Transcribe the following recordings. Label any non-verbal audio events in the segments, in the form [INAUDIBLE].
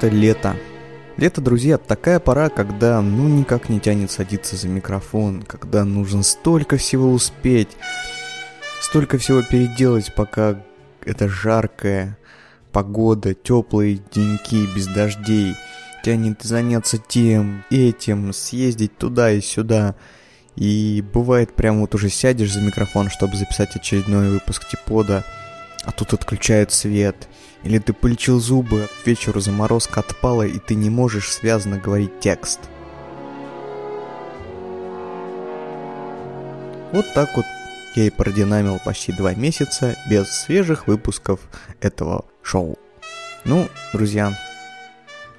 Лето, лето. Лето, друзья, такая пора, когда ну никак не тянет садиться за микрофон, когда нужно столько всего успеть, столько всего переделать, пока это жаркая погода, теплые деньки без дождей, тянет заняться тем, этим, съездить туда и сюда. И бывает прям вот уже сядешь за микрофон, чтобы записать очередной выпуск Типода, а тут отключают свет. Или ты полечил зубы, к вечеру заморозка отпала, и ты не можешь связано говорить текст. Вот так вот я и продинамил почти два месяца без свежих выпусков этого шоу. Ну, друзья,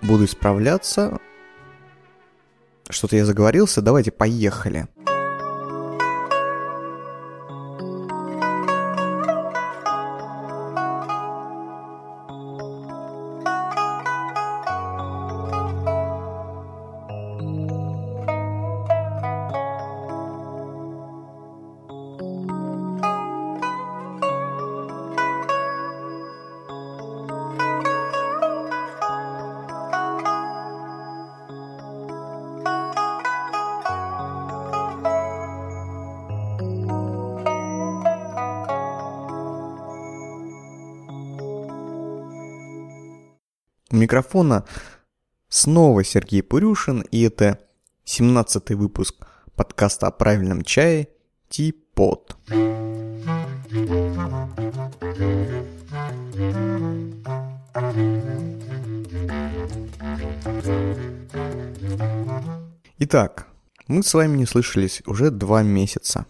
буду исправляться. Что-то я заговорился, давайте поехали. Микрофона снова Сергей Пурюшин, и это 17-й выпуск подкаста о правильном чае Типот. Итак, мы с вами не слышались уже два месяца.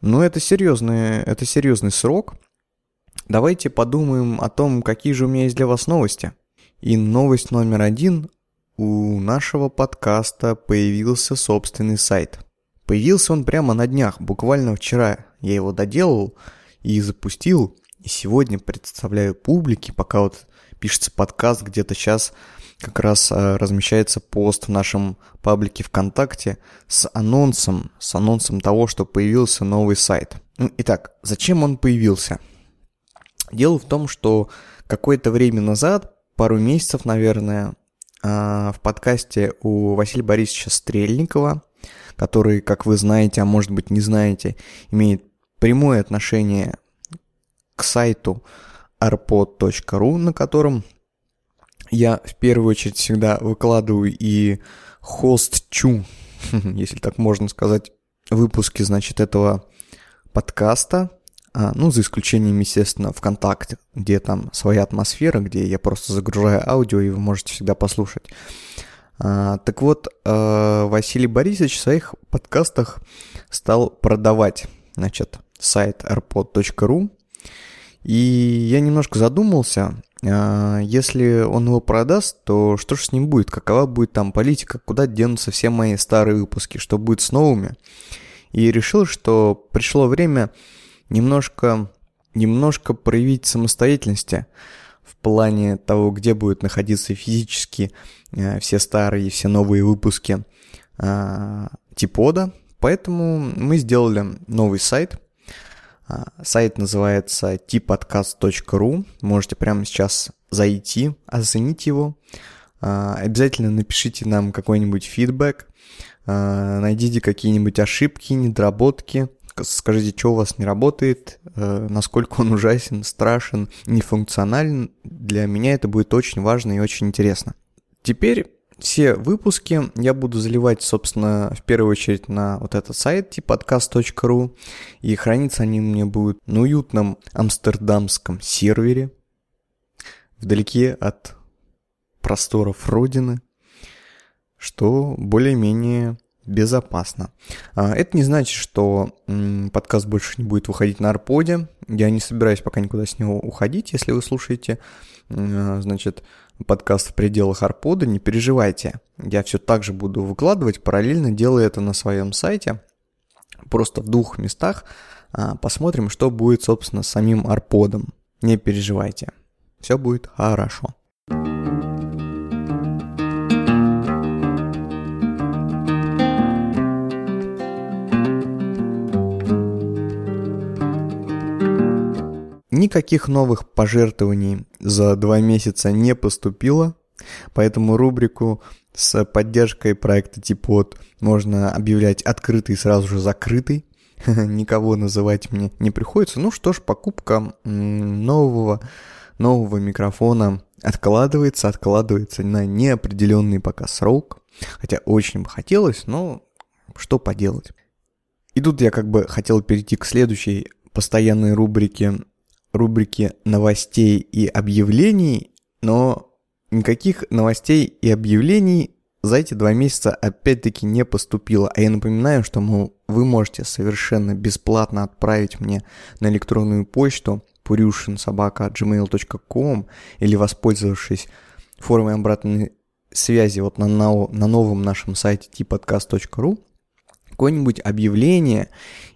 Но это серьезный, это серьезный срок. Давайте подумаем о том, какие же у меня есть для вас новости – и новость номер один. У нашего подкаста появился собственный сайт. Появился он прямо на днях, буквально вчера. Я его доделал и запустил. И сегодня представляю публике, пока вот пишется подкаст, где-то сейчас как раз э, размещается пост в нашем паблике ВКонтакте с анонсом, с анонсом того, что появился новый сайт. Ну, итак, зачем он появился? Дело в том, что какое-то время назад пару месяцев, наверное, а, в подкасте у Василия Борисовича Стрельникова, который, как вы знаете, а может быть не знаете, имеет прямое отношение к сайту arpod.ru, на котором я в первую очередь всегда выкладываю и хостчу, [LAUGHS] если так можно сказать, выпуски, значит, этого подкаста. А, ну, за исключением, естественно, ВКонтакте, где там своя атмосфера, где я просто загружаю аудио, и вы можете всегда послушать. А, так вот, а, Василий Борисович в своих подкастах стал продавать, значит, сайт airpod.ru, и я немножко задумался, если он его продаст, то что же с ним будет? Какова будет там политика? Куда денутся все мои старые выпуски? Что будет с новыми? И решил, что пришло время немножко, немножко проявить самостоятельности в плане того, где будут находиться физически э, все старые и все новые выпуски э, Типода. Поэтому мы сделали новый сайт. Э, сайт называется tipodcast.ru. Можете прямо сейчас зайти, оценить его. Э, обязательно напишите нам какой-нибудь фидбэк. Найдите какие-нибудь ошибки, недоработки, Скажите, что у вас не работает, э, насколько он ужасен, страшен, нефункционален. Для меня это будет очень важно и очень интересно. Теперь все выпуски я буду заливать, собственно, в первую очередь на вот этот сайт типа podcast.ru, и храниться они мне будут на уютном амстердамском сервере, вдалеке от просторов Родины, что более-менее безопасно. А, это не значит, что подкаст больше не будет выходить на арподе. Я не собираюсь пока никуда с него уходить. Если вы слушаете, а, значит, подкаст в пределах арпода, не переживайте. Я все так же буду выкладывать, параллельно делая это на своем сайте. Просто в двух местах а, посмотрим, что будет, собственно, с самим арподом. Не переживайте. Все будет хорошо. Никаких новых пожертвований за два месяца не поступило, поэтому рубрику с поддержкой проекта Типот можно объявлять открытый сразу же закрытый. [LAUGHS] Никого называть мне не приходится. Ну что ж, покупка нового, нового микрофона откладывается, откладывается на неопределенный пока срок. Хотя очень бы хотелось, но что поделать. И тут я как бы хотел перейти к следующей постоянной рубрике рубрики новостей и объявлений, но никаких новостей и объявлений за эти два месяца опять-таки не поступило. А я напоминаю, что мол, вы можете совершенно бесплатно отправить мне на электронную почту purushinsobaka.gmail.com или воспользовавшись формой обратной связи вот на, на, на новом нашем сайте tpodcast.ru какое-нибудь объявление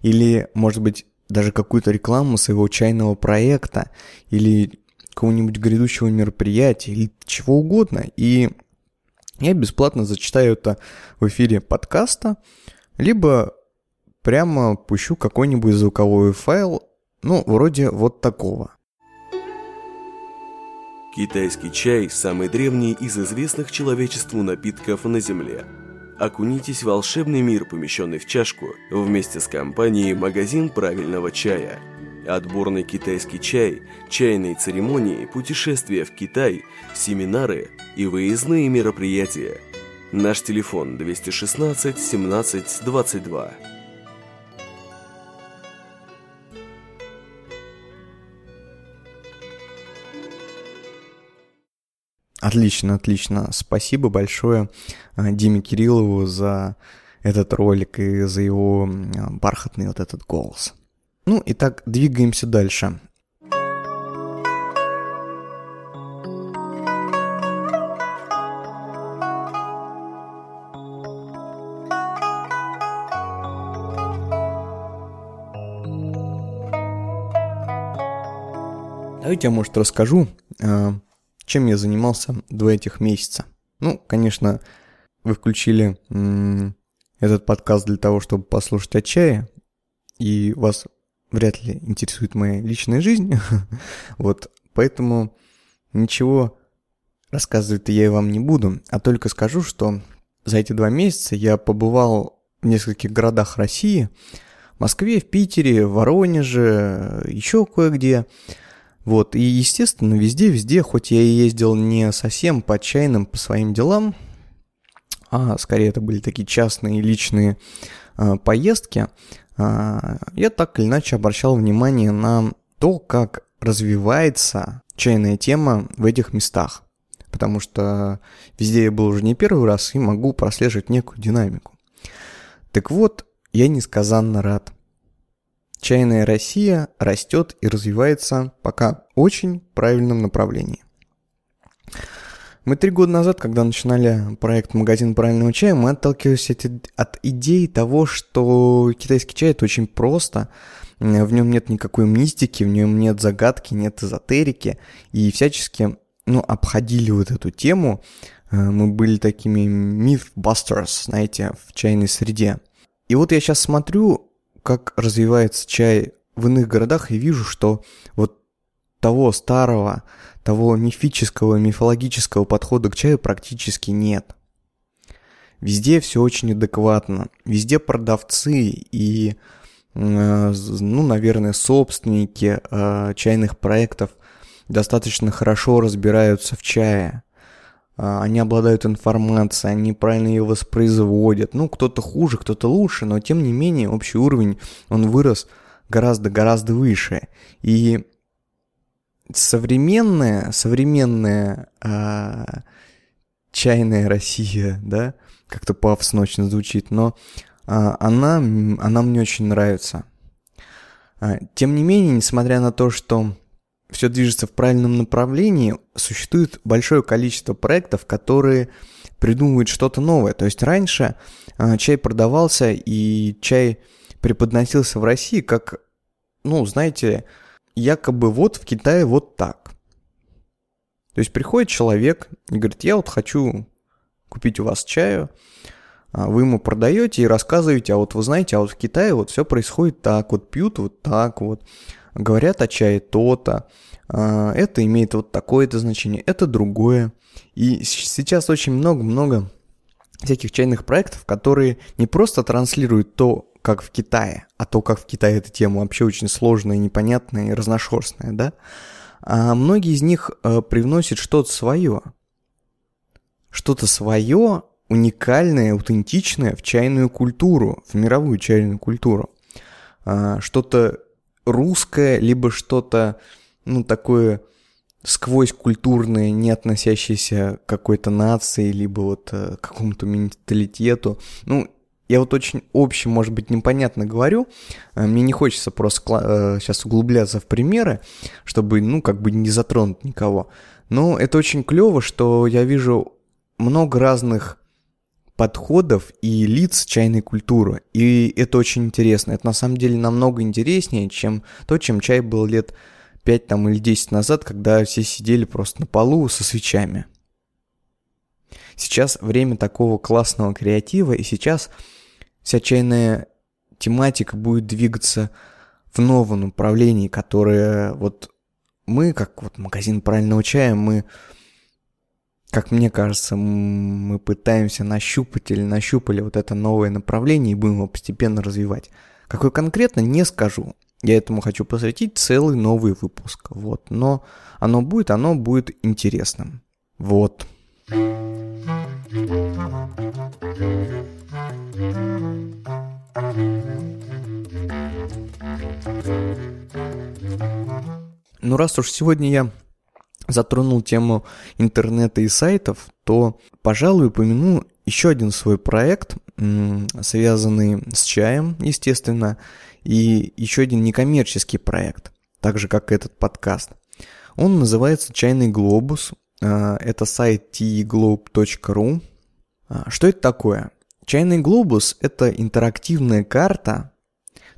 или, может быть, даже какую-то рекламу своего чайного проекта или какого-нибудь грядущего мероприятия или чего угодно. И я бесплатно зачитаю это в эфире подкаста, либо прямо пущу какой-нибудь звуковой файл, ну, вроде вот такого. Китайский чай – самый древний из известных человечеству напитков на Земле – окунитесь в волшебный мир, помещенный в чашку, вместе с компанией «Магазин правильного чая». Отборный китайский чай, чайные церемонии, путешествия в Китай, семинары и выездные мероприятия. Наш телефон 216 17 22. Отлично, отлично. Спасибо большое а, Диме Кириллову за этот ролик и за его бархатный вот этот голос. Ну, итак, двигаемся дальше. Давайте я, может, расскажу, а, чем я занимался два этих месяца. Ну, конечно, вы включили этот подкаст для того, чтобы послушать о чае, и вас вряд ли интересует моя личная жизнь. [LAUGHS] вот, поэтому ничего рассказывать я вам не буду, а только скажу, что за эти два месяца я побывал в нескольких городах России, в Москве, в Питере, в Воронеже, еще кое-где. Вот, и, естественно, везде-везде, хоть я и ездил не совсем по чайным, по своим делам, а скорее это были такие частные личные э, поездки, э, я так или иначе обращал внимание на то, как развивается чайная тема в этих местах. Потому что везде я был уже не первый раз и могу прослеживать некую динамику. Так вот, я несказанно рад. Чайная Россия растет и развивается пока очень правильном направлении. Мы три года назад, когда начинали проект «Магазин правильного чая», мы отталкивались от, от идеи того, что китайский чай – это очень просто, в нем нет никакой мистики, в нем нет загадки, нет эзотерики, и всячески ну, обходили вот эту тему. Э, мы были такими mythbusters, знаете, в чайной среде. И вот я сейчас смотрю, как развивается чай в иных городах, и вижу, что вот того старого, того мифического, мифологического подхода к чаю практически нет. Везде все очень адекватно. Везде продавцы и, э, ну, наверное, собственники э, чайных проектов достаточно хорошо разбираются в чае. Э, они обладают информацией, они правильно ее воспроизводят. Ну, кто-то хуже, кто-то лучше, но тем не менее общий уровень, он вырос гораздо-гораздо выше. И современная, современная э, чайная Россия, да, как-то пафосно звучит, но э, она, она мне очень нравится. Тем не менее, несмотря на то, что все движется в правильном направлении, существует большое количество проектов, которые придумывают что-то новое. То есть раньше э, чай продавался и чай преподносился в России как, ну, знаете, якобы вот в Китае вот так. То есть приходит человек и говорит, я вот хочу купить у вас чаю, а вы ему продаете и рассказываете, а вот вы знаете, а вот в Китае вот все происходит так, вот пьют вот так вот, говорят о чае то-то, а, это имеет вот такое-то значение, это другое. И сейчас очень много-много всяких чайных проектов, которые не просто транслируют то, как в Китае, а то, как в Китае эта тема вообще очень сложная, непонятная и разношерстная, да, а многие из них э, привносят что-то свое. Что-то свое, уникальное, аутентичное в чайную культуру, в мировую чайную культуру. А, что-то русское, либо что-то, ну, такое сквозь культурное, не относящееся к какой-то нации, либо вот э, к какому-то менталитету. Ну, я вот очень общем, может быть, непонятно говорю. Э, мне не хочется просто сейчас э, углубляться в примеры, чтобы, ну, как бы не затронуть никого. Но это очень клево, что я вижу много разных подходов и лиц чайной культуры. И это очень интересно. Это на самом деле намного интереснее, чем то, чем чай был лет 5 там, или 10 назад, когда все сидели просто на полу со свечами. Сейчас время такого классного креатива, и сейчас вся чайная тематика будет двигаться в новом направлении, которое вот мы, как вот магазин правильного чая, мы, как мне кажется, мы пытаемся нащупать или нащупали вот это новое направление и будем его постепенно развивать. Какой конкретно, не скажу. Я этому хочу посвятить целый новый выпуск. Вот. Но оно будет, оно будет интересным. Вот. Ну, раз уж сегодня я затронул тему интернета и сайтов, то, пожалуй, упомяну еще один свой проект, связанный с чаем, естественно, и еще один некоммерческий проект, так же как этот подкаст. Он называется «Чайный глобус». А, это сайт teglobe.ru. А, что это такое? Чайный глобус – это интерактивная карта,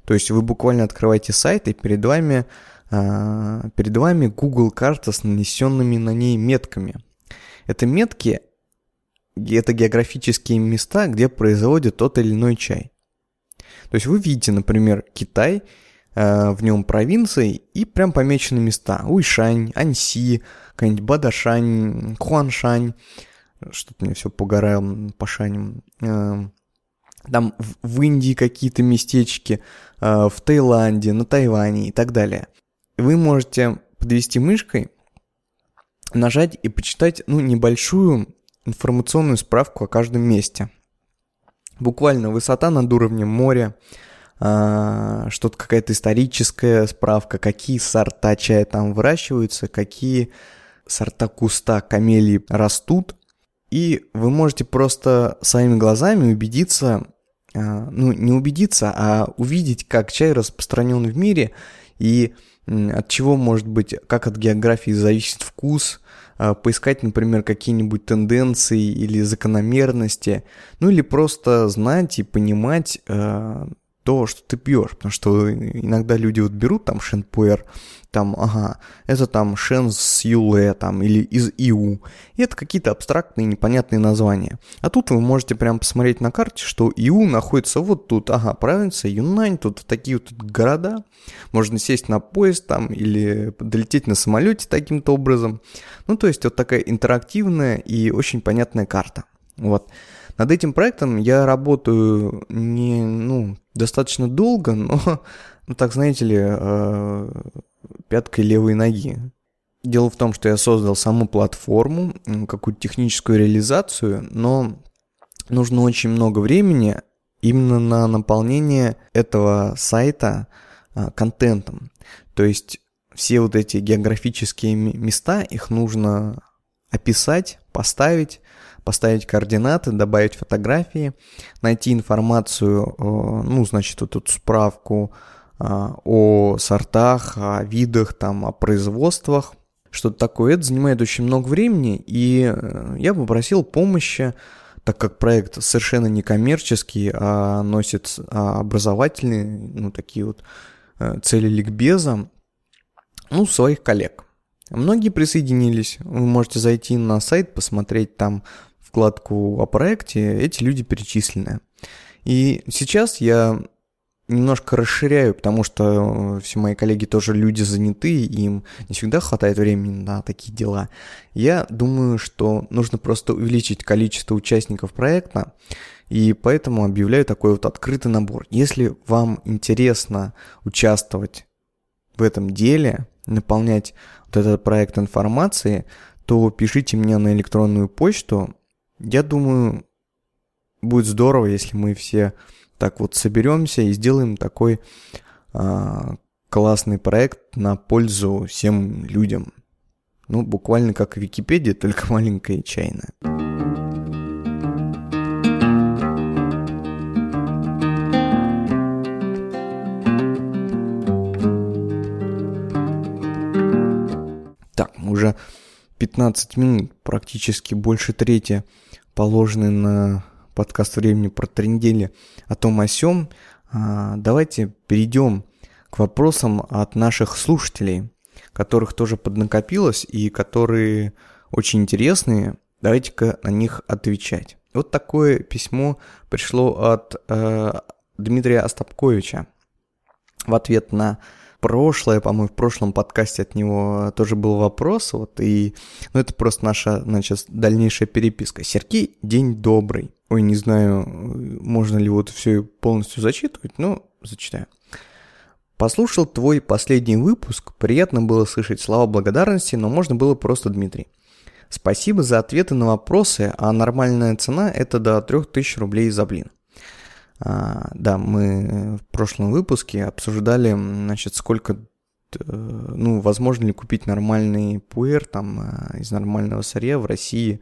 то есть вы буквально открываете сайт, и перед вами, перед вами Google карта с нанесенными на ней метками. Это метки – это географические места, где производят тот или иной чай. То есть вы видите, например, Китай, э, в нем провинции, и прям помечены места. Уйшань, Аньси, какая-нибудь Бадашань, Хуаншань. Что-то мне все погорало по шаням. Э, там в Индии какие-то местечки, в Таиланде, на Тайване и так далее. Вы можете подвести мышкой, нажать и почитать ну, небольшую информационную справку о каждом месте – Буквально высота над уровнем моря, а, что-то какая-то историческая справка, какие сорта чая там выращиваются, какие сорта куста камелии растут. И вы можете просто своими глазами убедиться, а, ну не убедиться, а увидеть, как чай распространен в мире и от чего может быть, как от географии зависит вкус, а, поискать, например, какие-нибудь тенденции или закономерности, ну или просто знать и понимать а, то, что ты пьешь, потому что иногда люди вот берут там шенпуэр, там, ага, это там шен с юле, там, или из иу, и это какие-то абстрактные непонятные названия. А тут вы можете прям посмотреть на карте, что иу находится вот тут, ага, провинция Юнань, тут такие вот тут города, можно сесть на поезд там, или долететь на самолете таким-то образом. Ну, то есть вот такая интерактивная и очень понятная карта. Вот. Над этим проектом я работаю не, ну, достаточно долго, но, ну, так знаете ли, э, пяткой левой ноги. Дело в том, что я создал саму платформу, какую-то техническую реализацию, но нужно очень много времени именно на наполнение этого сайта а, контентом. То есть все вот эти географические места, их нужно описать, поставить, поставить координаты, добавить фотографии, найти информацию, э, ну, значит, вот эту справку э, о сортах, о видах, там, о производствах, что-то такое. Это занимает очень много времени, и э, я попросил помощи, так как проект совершенно не коммерческий, а носит а, образовательные, ну, такие вот цели ликбеза, ну, своих коллег. Многие присоединились. Вы можете зайти на сайт, посмотреть там вкладку о проекте, эти люди перечислены. И сейчас я немножко расширяю, потому что э, все мои коллеги тоже люди заняты, им не всегда хватает времени на такие дела. Я думаю, что нужно просто увеличить количество участников проекта, и поэтому объявляю такой вот открытый набор. Если вам интересно участвовать в этом деле, наполнять вот этот проект информацией, то пишите мне на электронную почту. Я думаю, будет здорово, если мы все так вот соберемся и сделаем такой а, классный проект на пользу всем людям. Ну, буквально как Википедия, [LAUGHS] только маленькая и чайная. Так, мы уже 15 минут, практически больше трети, положены на подкаст «Времени про трендели» о том о сём, а, давайте перейдем к вопросам от наших слушателей, которых тоже поднакопилось и которые очень интересные. Давайте-ка на них отвечать. Вот такое письмо пришло от э, Дмитрия Остапковича в ответ на прошлое, по-моему, в прошлом подкасте от него тоже был вопрос, вот, и, ну, это просто наша, значит, дальнейшая переписка. Сергей, день добрый. Ой, не знаю, можно ли вот все полностью зачитывать, но зачитаю. Послушал твой последний выпуск, приятно было слышать слова благодарности, но можно было просто Дмитрий. Спасибо за ответы на вопросы, а нормальная цена это до 3000 рублей за блин. А, да, мы в прошлом выпуске обсуждали, значит, сколько, э, ну, возможно ли купить нормальный пуэр там э, из нормального сырья в России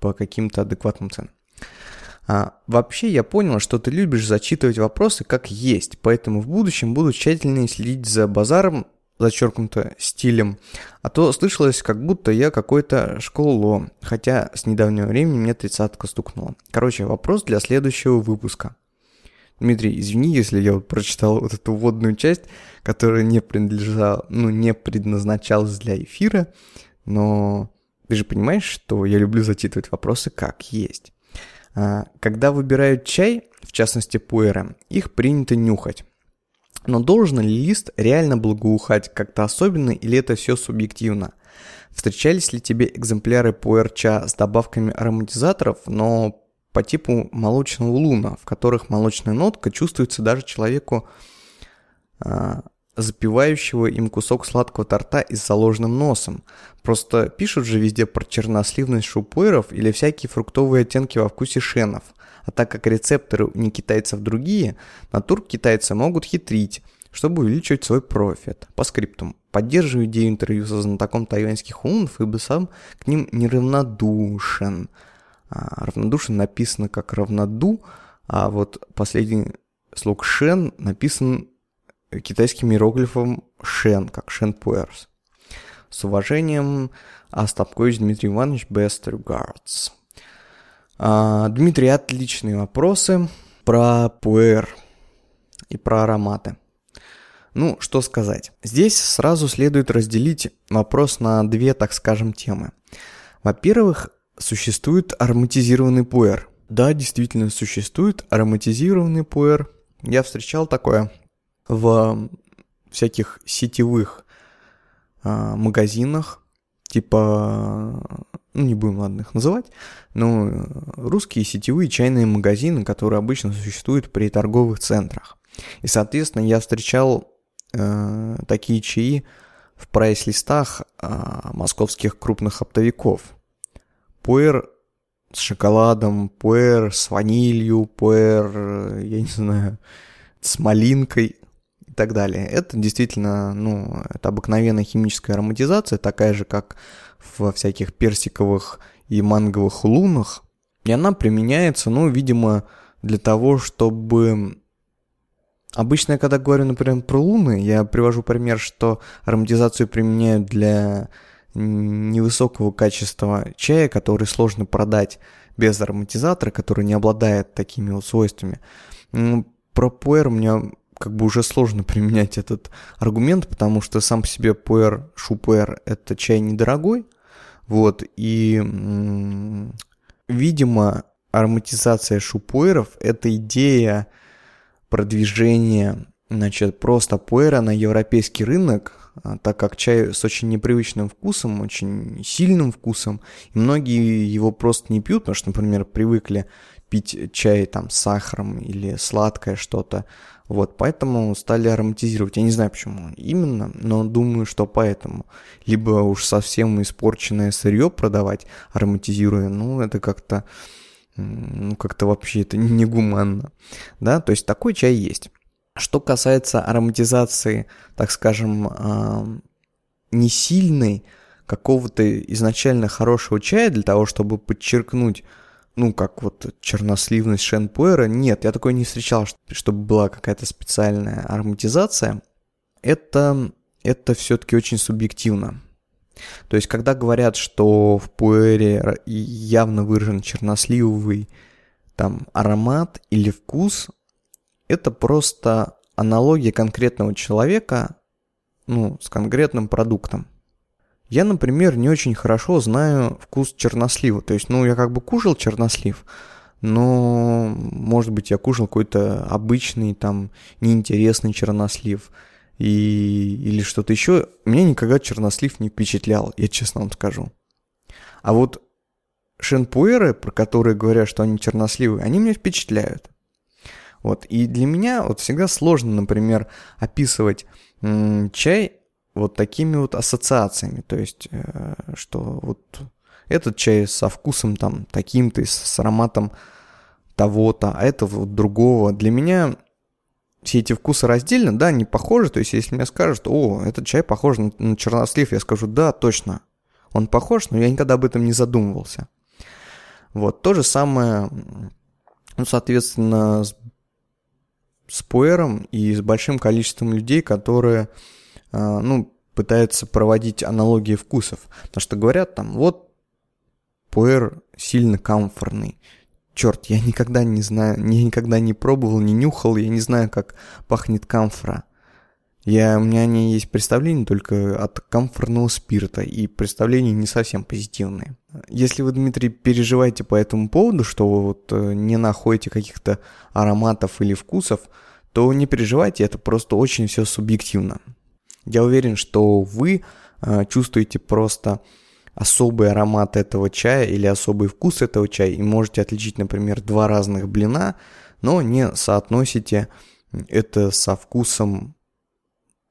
по каким-то адекватным ценам. А, вообще я понял, что ты любишь зачитывать вопросы как есть, поэтому в будущем буду тщательнее следить за базаром, зачеркнуто стилем, а то слышалось, как будто я какой-то школоло, хотя с недавнего времени мне тридцатка стукнула. Короче, вопрос для следующего выпуска. Дмитрий, извини, если я вот прочитал вот эту вводную часть, которая не принадлежала, ну, не предназначалась для эфира, но ты же понимаешь, что я люблю зачитывать вопросы как есть. А, когда выбирают чай, в частности пуэра, их принято нюхать. Но должен ли лист реально благоухать как-то особенно или это все субъективно? Встречались ли тебе экземпляры пуэр-ча с добавками ароматизаторов, но по типу молочного луна, в которых молочная нотка чувствуется даже человеку, а, запивающего им кусок сладкого торта и с заложенным носом. Просто пишут же везде про черносливность шупуэров или всякие фруктовые оттенки во вкусе шенов. А так как рецепторы у не китайцев другие, натур китайцы могут хитрить, чтобы увеличивать свой профит. По скриптум. Поддерживаю идею интервью со знатоком тайваньских лунов, ибо сам к ним неравнодушен. А, равнодушен написано как равноду, а вот последний слог шен написан китайским иероглифом шен, как шен пуэрс. С уважением, Остапкович Дмитрий Иванович, best regards. А, Дмитрий, отличные вопросы про пуэр и про ароматы. Ну, что сказать. Здесь сразу следует разделить вопрос на две, так скажем, темы. Во-первых, существует ароматизированный пуэр. Да, действительно существует ароматизированный пуэр. Я встречал такое в всяких сетевых а, магазинах, типа, ну не будем, ладно, их называть, но русские сетевые чайные магазины, которые обычно существуют при торговых центрах. И, соответственно, я встречал э, такие чаи в прайс-листах э, московских крупных оптовиков – пуэр с шоколадом, пуэр с ванилью, пуэр, я не знаю, с малинкой и так далее. Это действительно, ну, это обыкновенная химическая ароматизация, такая же, как во всяких персиковых и манговых лунах. И она применяется, ну, видимо, для того, чтобы... Обычно, я когда говорю, например, про луны, я привожу пример, что ароматизацию применяют для невысокого качества чая, который сложно продать без ароматизатора, который не обладает такими вот свойствами. Про пуэр мне как бы уже сложно [LAUGHS] применять этот аргумент, потому что сам по себе пуэр, шупуэр – это чай недорогой, вот, и, видимо, ароматизация шупуэров – это идея продвижение, значит, просто пуэра на европейский рынок, так как чай с очень непривычным вкусом, очень сильным вкусом, и многие его просто не пьют, потому что, например, привыкли пить чай там с сахаром или сладкое что-то, вот, поэтому стали ароматизировать. Я не знаю почему именно, но думаю, что поэтому. Либо уж совсем испорченное сырье продавать, ароматизируя, ну, это как-то, ну, как-то вообще это негуманно. Да, то есть такой чай есть. Что касается ароматизации, так скажем, не сильной, какого-то изначально хорошего чая для того, чтобы подчеркнуть ну, как вот черносливность шенпуэра. Нет, я такой не встречал, чтобы была какая-то специальная ароматизация. Это, это все-таки очень субъективно. То есть, когда говорят, что в пуэре явно выражен черносливовый там аромат или вкус, это просто аналогия конкретного человека, ну, с конкретным продуктом. Я, например, не очень хорошо знаю вкус чернослива. То есть, ну, я как бы кушал чернослив, но, может быть, я кушал какой-то обычный, там, неинтересный чернослив и, или что-то еще. Меня никогда чернослив не впечатлял, я честно вам скажу. А вот шенпуэры, про которые говорят, что они черносливы, они меня впечатляют. Вот, и для меня вот всегда сложно, например, описывать чай вот такими вот ассоциациями. То есть, э, что вот этот чай со вкусом там таким-то, с ароматом того-то, а это вот другого. Для меня все эти вкусы раздельно, да, не похожи. То есть, если мне скажут, о, этот чай похож на, на чернослив, я скажу, да, точно, он похож, но я никогда об этом не задумывался. Вот, то же самое, ну, соответственно, с, с пуэром и с большим количеством людей, которые а, ну, пытаются проводить аналогии вкусов. Потому что говорят там, вот пуэр сильно комфортный. Черт, я никогда не знаю, я никогда не пробовал, не нюхал, я не знаю, как пахнет камфора. Я, у меня они есть представления только от комфортного спирта, и представления не совсем позитивные. Если вы, Дмитрий, переживаете по этому поводу, что вы вот э, не находите каких-то ароматов или вкусов, то не переживайте, это просто очень все субъективно. Я уверен, что вы э, чувствуете просто особый аромат этого чая или особый вкус этого чая и можете отличить, например, два разных блина, но не соотносите это со вкусом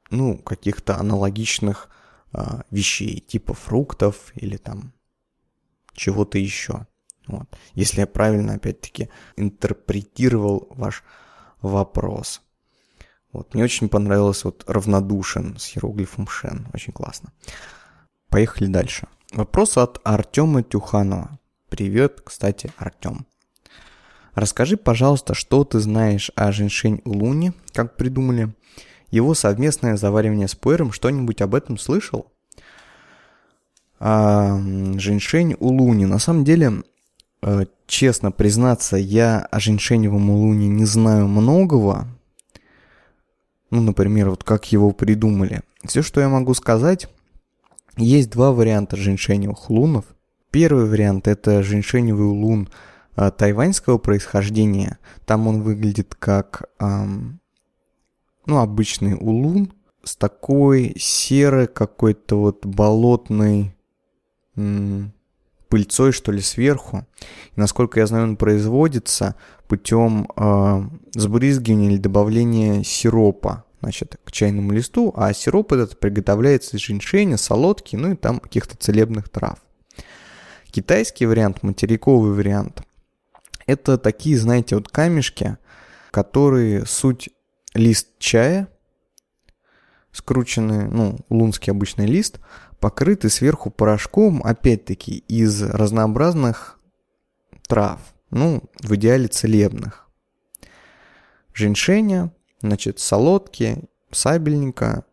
ну, каких-то аналогичных э, вещей, типа фруктов или там чего-то еще. Вот. Если я правильно, опять-таки, интерпретировал ваш вопрос. Вот, мне очень понравилось вот равнодушен с иероглифом Шен. Очень классно. Поехали дальше. Вопрос от Артема Тюханова. Привет, кстати, Артем. Расскажи, пожалуйста, что ты знаешь о Женьшень Улуне, как придумали? Его совместное заваривание с пуэром, что-нибудь об этом слышал? А, Женьшень Улуни. На самом деле, э, честно признаться, я о Женьшеневом Улуне не знаю многого, ну, например, вот как его придумали. Все, что я могу сказать, есть два варианта женьшеневых лунов. Первый вариант – это женьшеневый лун э, тайваньского происхождения. Там он выглядит как, эм, ну, обычный улун с такой серой какой-то вот болотной пыльцой, что ли, сверху. И, насколько я знаю, он производится путем э, сбрызгивания или добавления сиропа значит, к чайному листу, а сироп этот приготовляется из женьшеня, солодки, ну и там каких-то целебных трав. Китайский вариант, материковый вариант, это такие, знаете, вот камешки, которые суть лист чая, скрученный, ну, лунский обычный лист, покрытый сверху порошком, опять-таки, из разнообразных трав, ну, в идеале целебных. Женьшеня, значит, солодки, сабельника,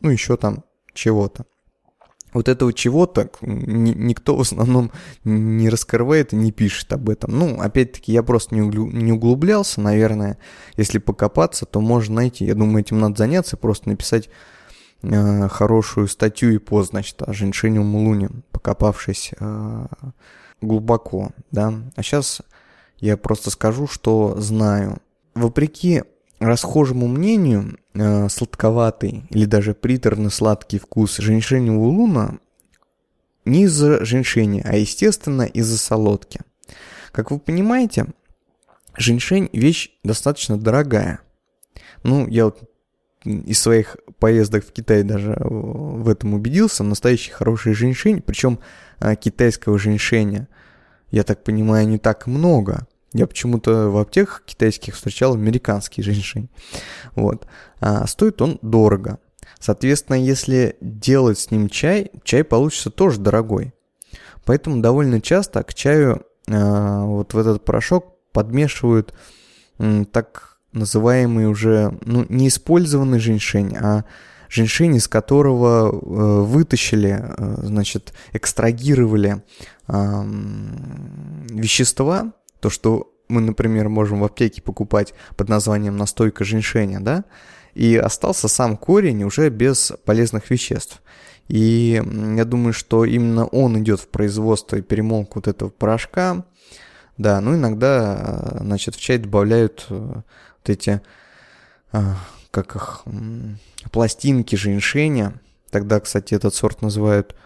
ну, еще там чего-то. Вот этого чего-то никто в основном не раскрывает и не пишет об этом. Ну, опять-таки, я просто не, углублялся, наверное. Если покопаться, то можно найти. Я думаю, этим надо заняться, просто написать э, хорошую статью и пост, значит, о Женьшине Мулуне, покопавшись э, глубоко, да. А сейчас я просто скажу, что знаю. Вопреки расхожему мнению, э, сладковатый или даже приторно-сладкий вкус женьшеневого луна не из-за женьшени, а естественно из-за солодки. Как вы понимаете, женьшень вещь достаточно дорогая. Ну, я вот из своих поездок в Китай даже в этом убедился. Настоящий хороший женьшень, причем э, китайского женьшеня, я так понимаю, не так много. Я почему-то в аптеках китайских встречал американский женьшень. Вот. А стоит он дорого. Соответственно, если делать с ним чай, чай получится тоже дорогой. Поэтому довольно часто к чаю э, вот в этот порошок подмешивают э, так называемый уже, ну, не женьшень, а женьшень, из которого э, вытащили, э, значит, экстрагировали э, вещества, то, что мы, например, можем в аптеке покупать под названием настойка женьшеня, да, и остался сам корень уже без полезных веществ. И я думаю, что именно он идет в производство и перемолку вот этого порошка. Да, ну иногда, значит, в чай добавляют э, вот эти, а, как их, пластинки женьшеня. Тогда, кстати, этот сорт называют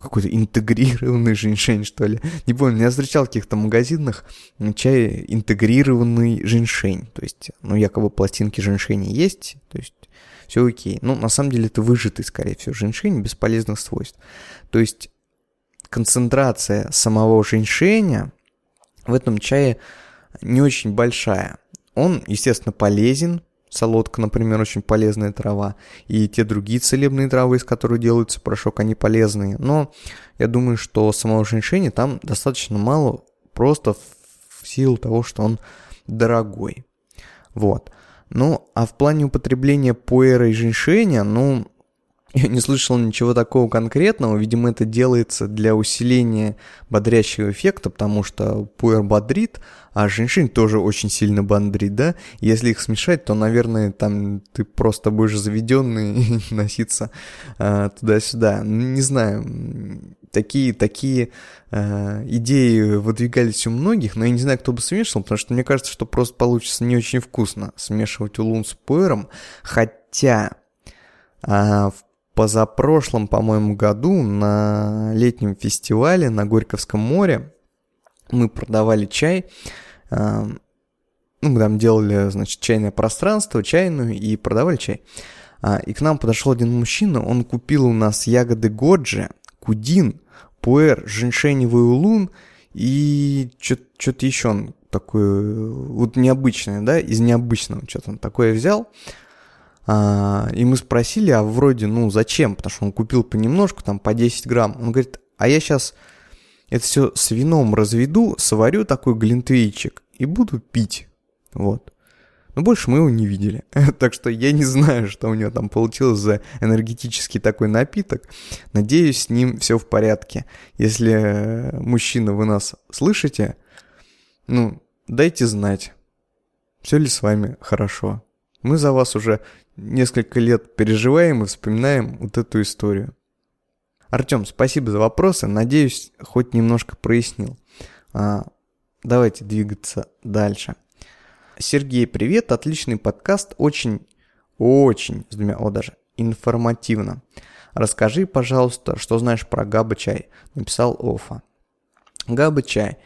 какой-то интегрированный женьшень, что ли. Не помню, я встречал в каких-то магазинах чай интегрированный женьшень. То есть, ну, якобы пластинки женьшеня есть, то есть все окей. Ну, на самом деле это выжатый, скорее всего, женьшень без полезных свойств. То есть концентрация самого женьшеня в этом чае не очень большая. Он, естественно, полезен, Солодка, например, очень полезная трава. И те другие целебные травы, из которых делается порошок, они полезные. Но я думаю, что самого женьшеня там достаточно мало, просто в силу того, что он дорогой. Вот. Ну, а в плане употребления пуэра и женьшеня, ну, я не слышал ничего такого конкретного. Видимо, это делается для усиления бодрящего эффекта, потому что пуэр бодрит, а женьшень тоже очень сильно бодрит, да? Если их смешать, то, наверное, там ты просто будешь заведенный [LAUGHS] носиться э, туда-сюда. Ну, не знаю, такие, такие э, идеи выдвигались у многих, но я не знаю, кто бы смешивал, потому что мне кажется, что просто получится не очень вкусно смешивать улун с пуэром, хотя... А, в позапрошлом, по-моему, году на летнем фестивале на Горьковском море мы продавали чай. А, ну, мы там делали, значит, чайное пространство, чайную и продавали чай. А, и к нам подошел один мужчина, он купил у нас ягоды годжи, кудин, пуэр, женьшеневый улун и что-то еще он такое, вот необычное, да, из необычного что-то он такое взял. А, и мы спросили, а вроде, ну, зачем? Потому что он купил понемножку, там, по 10 грамм. Он говорит, а я сейчас это все с вином разведу, сварю такой глинтвейчик и буду пить. Вот. Но больше мы его не видели. [LAUGHS] так что я не знаю, что у него там получилось за энергетический такой напиток. Надеюсь, с ним все в порядке. Если, э, мужчина, вы нас слышите, ну, дайте знать, все ли с вами хорошо. Мы за вас уже несколько лет переживаем и вспоминаем вот эту историю. Артем, спасибо за вопросы. Надеюсь, хоть немножко прояснил. А, давайте двигаться дальше. Сергей, привет. Отличный подкаст. Очень, очень, с двумя, о, даже информативно. Расскажи, пожалуйста, что знаешь про габа-чай. Написал Офа. Габа-чай.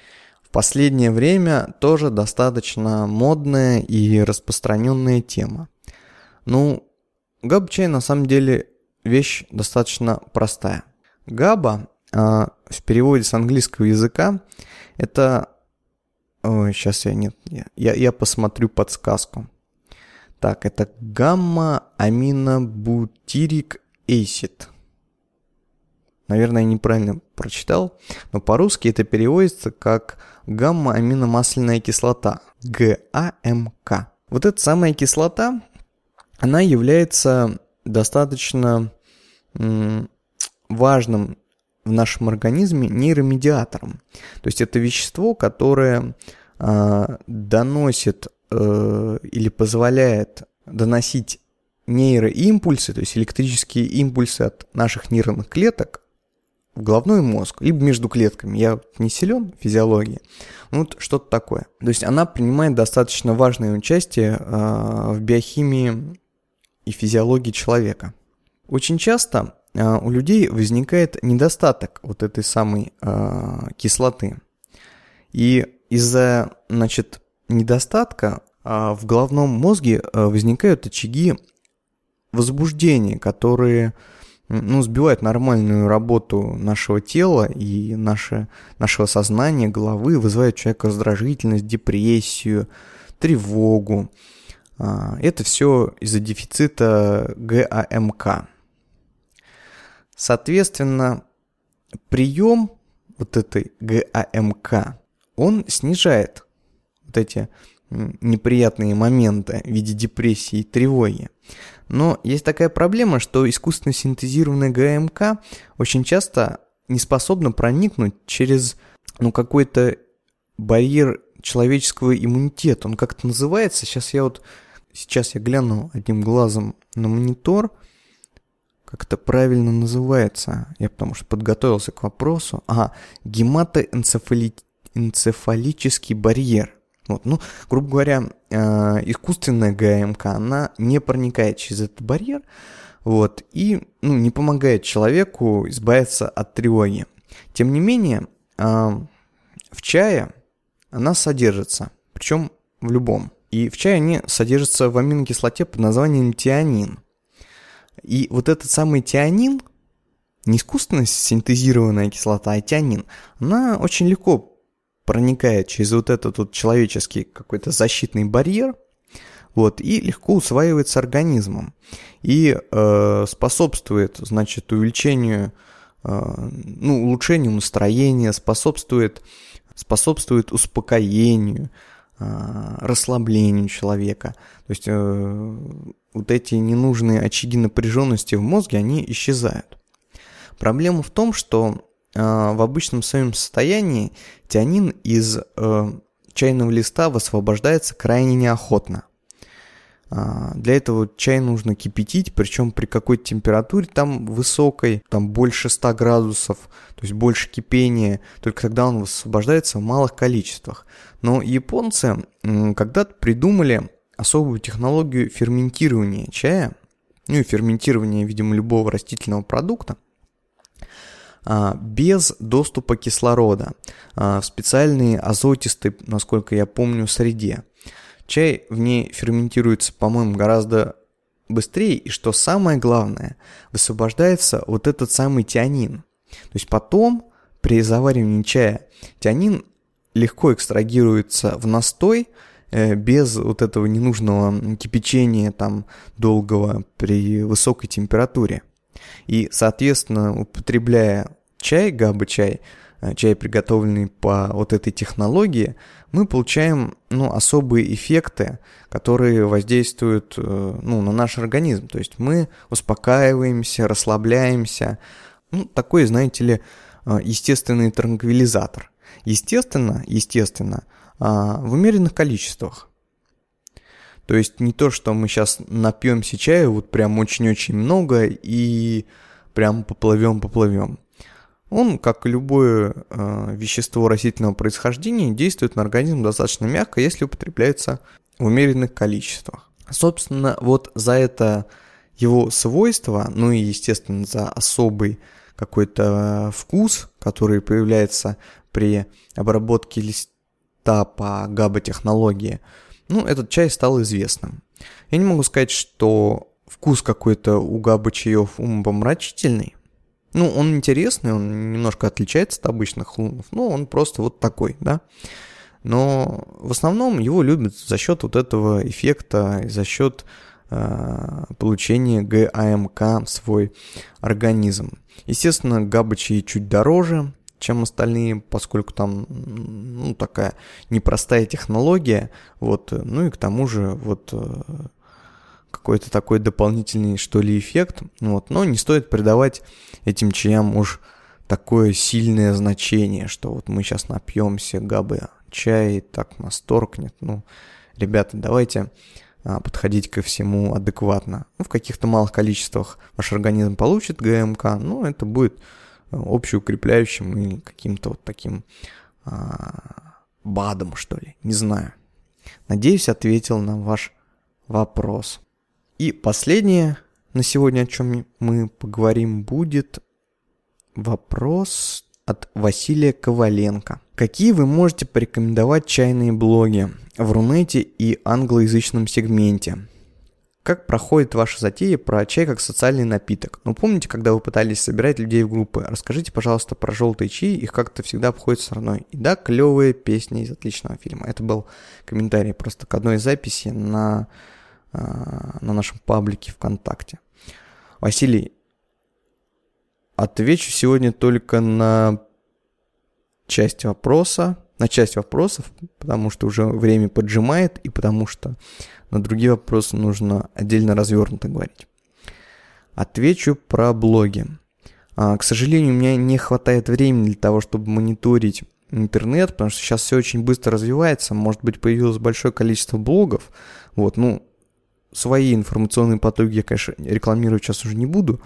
Последнее время тоже достаточно модная и распространенная тема. Ну, габа-чай на самом деле вещь достаточно простая. Габа э, в переводе с английского языка это... Ой, сейчас я нет, я, я посмотрю подсказку. Так, это гамма-аминобутирик эйсид. Наверное, неправильно прочитал, но по-русски это переводится как гамма-аминомасляная кислота, ГАМК. Вот эта самая кислота она является достаточно важным в нашем организме нейромедиатором. То есть это вещество, которое э, доносит э, или позволяет доносить нейроимпульсы, то есть электрические импульсы от наших нейронных клеток головной мозг, либо между клетками. Я не силен в физиологии. Ну, вот что-то такое. То есть она принимает достаточно важное участие э, в биохимии и физиологии человека. Очень часто э, у людей возникает недостаток вот этой самой э, кислоты. И из-за, значит, недостатка в головном мозге возникают очаги возбуждения, которые ну, сбивают нормальную работу нашего тела и наше, нашего сознания, головы, вызывают у человека раздражительность, депрессию, тревогу. А, это все из-за дефицита ГАМК. Соответственно, прием вот этой ГАМК, он снижает вот эти неприятные моменты в виде депрессии и тревоги. Но есть такая проблема, что искусственно синтезированная ГМК очень часто не способна проникнуть через ну, какой-то барьер человеческого иммунитета. Он как-то называется. Сейчас я вот сейчас я гляну одним глазом на монитор. Как это правильно называется? Я потому что подготовился к вопросу. Ага, гематоэнцефалический барьер. Вот, ну, грубо говоря, э, искусственная ГМК, она не проникает через этот барьер, вот, и ну, не помогает человеку избавиться от тревоги. Тем не менее, э, в чае она содержится, причем в любом. И в чае они содержатся в аминокислоте под названием тианин. И вот этот самый тианин, не искусственно синтезированная кислота, а тианин, она очень легко проникает через вот этот вот человеческий какой-то защитный барьер, вот, и легко усваивается организмом. И э, способствует, значит, увеличению, э, ну, улучшению настроения, способствует, способствует успокоению, э, расслаблению человека. То есть э, вот эти ненужные очаги напряженности в мозге, они исчезают. Проблема в том, что в обычном своем состоянии тианин из э, чайного листа высвобождается крайне неохотно. А, для этого чай нужно кипятить, причем при какой-то температуре там высокой, там больше 100 градусов, то есть больше кипения, только тогда он высвобождается в малых количествах. Но японцы когда-то придумали особую технологию ферментирования чая, ну и ферментирования, видимо, любого растительного продукта – а, без доступа кислорода а, в специальные азотистой, насколько я помню, среде. Чай в ней ферментируется, по-моему, гораздо быстрее, и что самое главное, высвобождается вот этот самый тианин. То есть потом при заваривании чая тианин легко экстрагируется в настой, э, без вот этого ненужного кипячения там долгого при высокой температуре. И, соответственно, употребляя чай, габа-чай, э, чай, приготовленный по вот этой технологии, мы получаем ну, особые эффекты, которые воздействуют э, ну, на наш организм. То есть мы успокаиваемся, расслабляемся. Ну, такой, знаете ли, э, естественный транквилизатор. Естественно, естественно, в умеренных количествах. То есть не то, что мы сейчас напьемся чая вот прям очень-очень много и прям поплывем-поплывем. Он, как и любое э, вещество растительного происхождения, действует на организм достаточно мягко, если употребляется в умеренных количествах. Собственно, вот за это его свойство, ну и, естественно, за особый какой-то вкус, который появляется при обработке листа по габа-технологии – ну, этот чай стал известным. Я не могу сказать, что вкус какой-то у габа чаев умопомрачительный. Ну, он интересный, он немножко отличается от обычных хлунов, но он просто вот такой, да. Но в основном его любят за счет вот этого эффекта, за счет э, получения ГАМК в свой организм. Естественно, габачи чуть дороже, чем остальные, поскольку там ну, такая непростая технология, вот, ну и к тому же вот э, какой-то такой дополнительный, что ли, эффект, вот, но не стоит придавать этим чаям уж такое сильное значение, что вот мы сейчас напьемся габы чай, так нас торкнет, ну, ребята, давайте а, подходить ко всему адекватно. Ну, в каких-то малых количествах ваш организм получит ГМК, ну, это будет общеукрепляющим и каким-то вот таким а, БАДом, что ли, не знаю. Надеюсь, ответил на ваш вопрос. И последнее на сегодня, о чем мы поговорим, будет вопрос от Василия Коваленко. Какие вы можете порекомендовать чайные блоги в Рунете и англоязычном сегменте? Как проходит ваша затея про чай как социальный напиток? Ну, помните, когда вы пытались собирать людей в группы? Расскажите, пожалуйста, про желтые чаи, их как-то всегда обходят стороной. И да, клевые песни из отличного фильма. Это был комментарий просто к одной записи на, а, на нашем паблике ВКонтакте. Василий, отвечу сегодня только на часть вопроса, на часть вопросов, потому что уже время поджимает и потому что на другие вопросы нужно отдельно развернуто говорить. Отвечу про блоги. А, к сожалению, у меня не хватает времени для того, чтобы мониторить интернет, потому что сейчас все очень быстро развивается, может быть, появилось большое количество блогов, вот, ну, свои информационные потоки я, конечно, рекламировать сейчас уже не буду,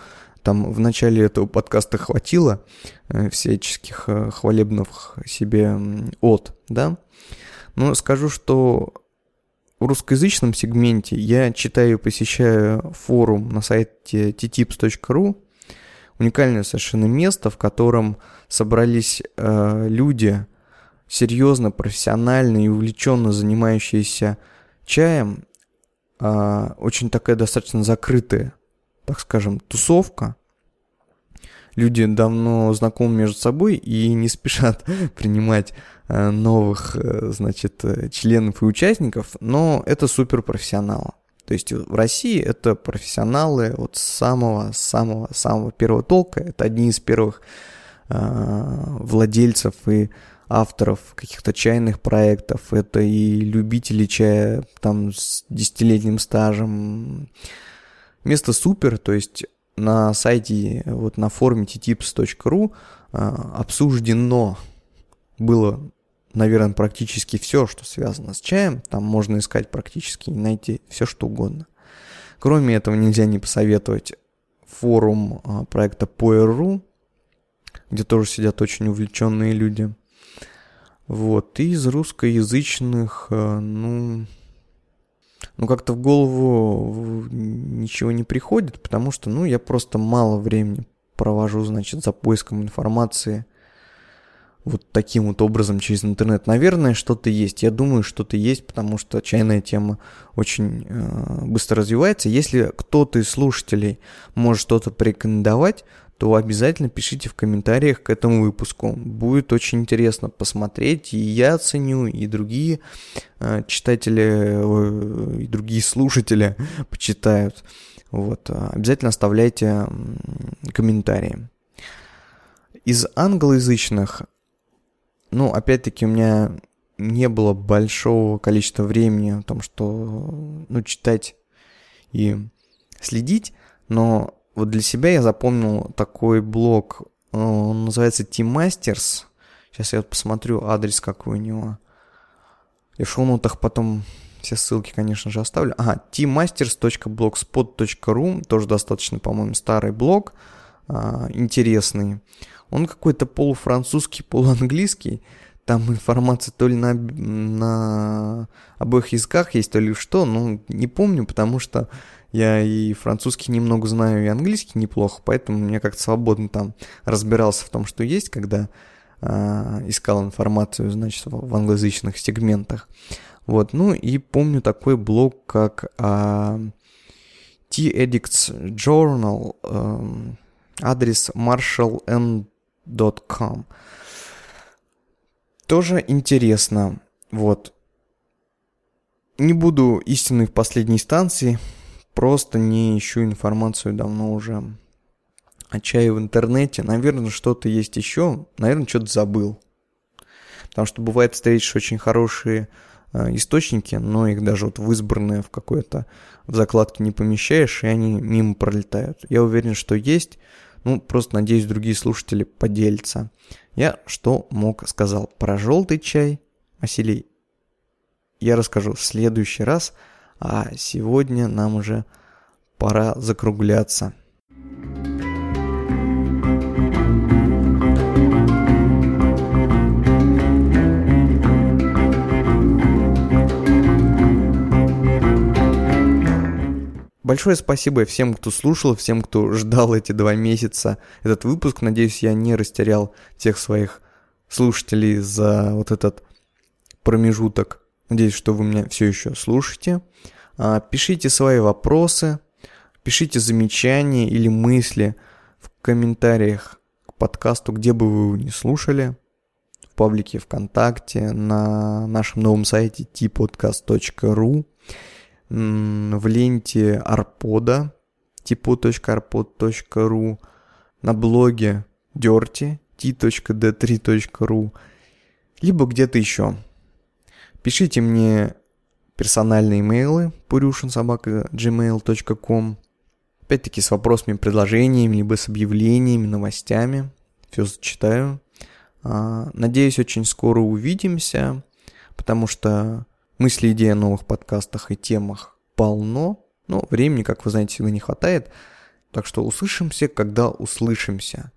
там в начале этого подкаста хватило э, всяческих э, хвалебных себе от, да, но скажу, что в русскоязычном сегменте я читаю и посещаю форум на сайте tttips.ru. Уникальное совершенно место, в котором собрались э, люди, серьезно, профессионально и увлеченно занимающиеся чаем. Э, очень такая достаточно закрытая, так скажем, тусовка люди давно знакомы между собой и не спешат [LAUGHS] принимать э, новых, э, значит, э, членов и участников, но это суперпрофессионалы. То есть в России это профессионалы от самого-самого-самого первого толка. Это одни из первых владельцев и авторов каких-то чайных проектов. Это и любители чая там с десятилетним стажем. Место супер, то есть на сайте, вот на форуме ttips.ru а, обсуждено было, наверное, практически все, что связано с чаем. Там можно искать практически и найти все, что угодно. Кроме этого, нельзя не посоветовать форум а, проекта Poer.ru, где тоже сидят очень увлеченные люди. Вот, и из русскоязычных, а, ну, ну, как-то в голову ничего не приходит, потому что, ну, я просто мало времени провожу, значит, за поиском информации вот таким вот образом через интернет. Наверное, что-то есть. Я думаю, что-то есть, потому что чайная тема очень э, быстро развивается. Если кто-то из слушателей может что-то порекомендовать, то обязательно пишите в комментариях к этому выпуску. Будет очень интересно посмотреть, и я оценю, и другие э, читатели, э, и другие слушатели [LAUGHS] почитают. Вот, обязательно оставляйте комментарии. Из англоязычных, ну, опять-таки, у меня не было большого количества времени о том, что, ну, читать и следить, но вот для себя я запомнил такой блог, э, он называется Team Masters. Сейчас я посмотрю адрес какой у него. И в шоу-нотах потом все ссылки, конечно же, оставлю. Ага, teammasters.blogspot.ru, тоже достаточно, по-моему, старый блог, а, интересный. Он какой-то полуфранцузский, полуанглийский. Там информация то ли на, на обоих языках есть, то ли что, ну, не помню, потому что я и французский немного знаю, и английский неплохо, поэтому я как-то свободно там разбирался в том, что есть, когда э, искал информацию, значит, в, англоязычных сегментах. Вот, ну и помню такой блог, как э, T-Addicts Journal, э, адрес marshalln.com. Тоже интересно, вот. Не буду истинной в последней инстанции, просто не ищу информацию давно уже о чае в интернете. Наверное, что-то есть еще. Наверное, что-то забыл. Потому что бывает встретишь очень хорошие э, источники, но их даже вот в избранные в какой-то в закладке не помещаешь, и они мимо пролетают. Я уверен, что есть. Ну, просто надеюсь, другие слушатели поделятся. Я что мог сказал про желтый чай, Василий, я расскажу в следующий раз – а сегодня нам уже пора закругляться. Большое спасибо всем, кто слушал, всем, кто ждал эти два месяца этот выпуск. Надеюсь, я не растерял тех своих слушателей за вот этот промежуток. Надеюсь, что вы меня все еще слушаете. А, пишите свои вопросы, пишите замечания или мысли в комментариях к подкасту, где бы вы его не слушали. В паблике ВКонтакте, на нашем новом сайте tpodcast.ru в ленте Арпода, tipo.arpod.ru, на блоге Dirty, t.d3.ru, либо где-то еще. Пишите мне персональные имейлы purushinsobaka.gmail.com Опять-таки с вопросами, предложениями, либо с объявлениями, новостями. Все зачитаю. А, надеюсь, очень скоро увидимся, потому что Мысли, идеи о новых подкастах и темах полно, но времени, как вы знаете, всегда не хватает. Так что услышимся, когда услышимся.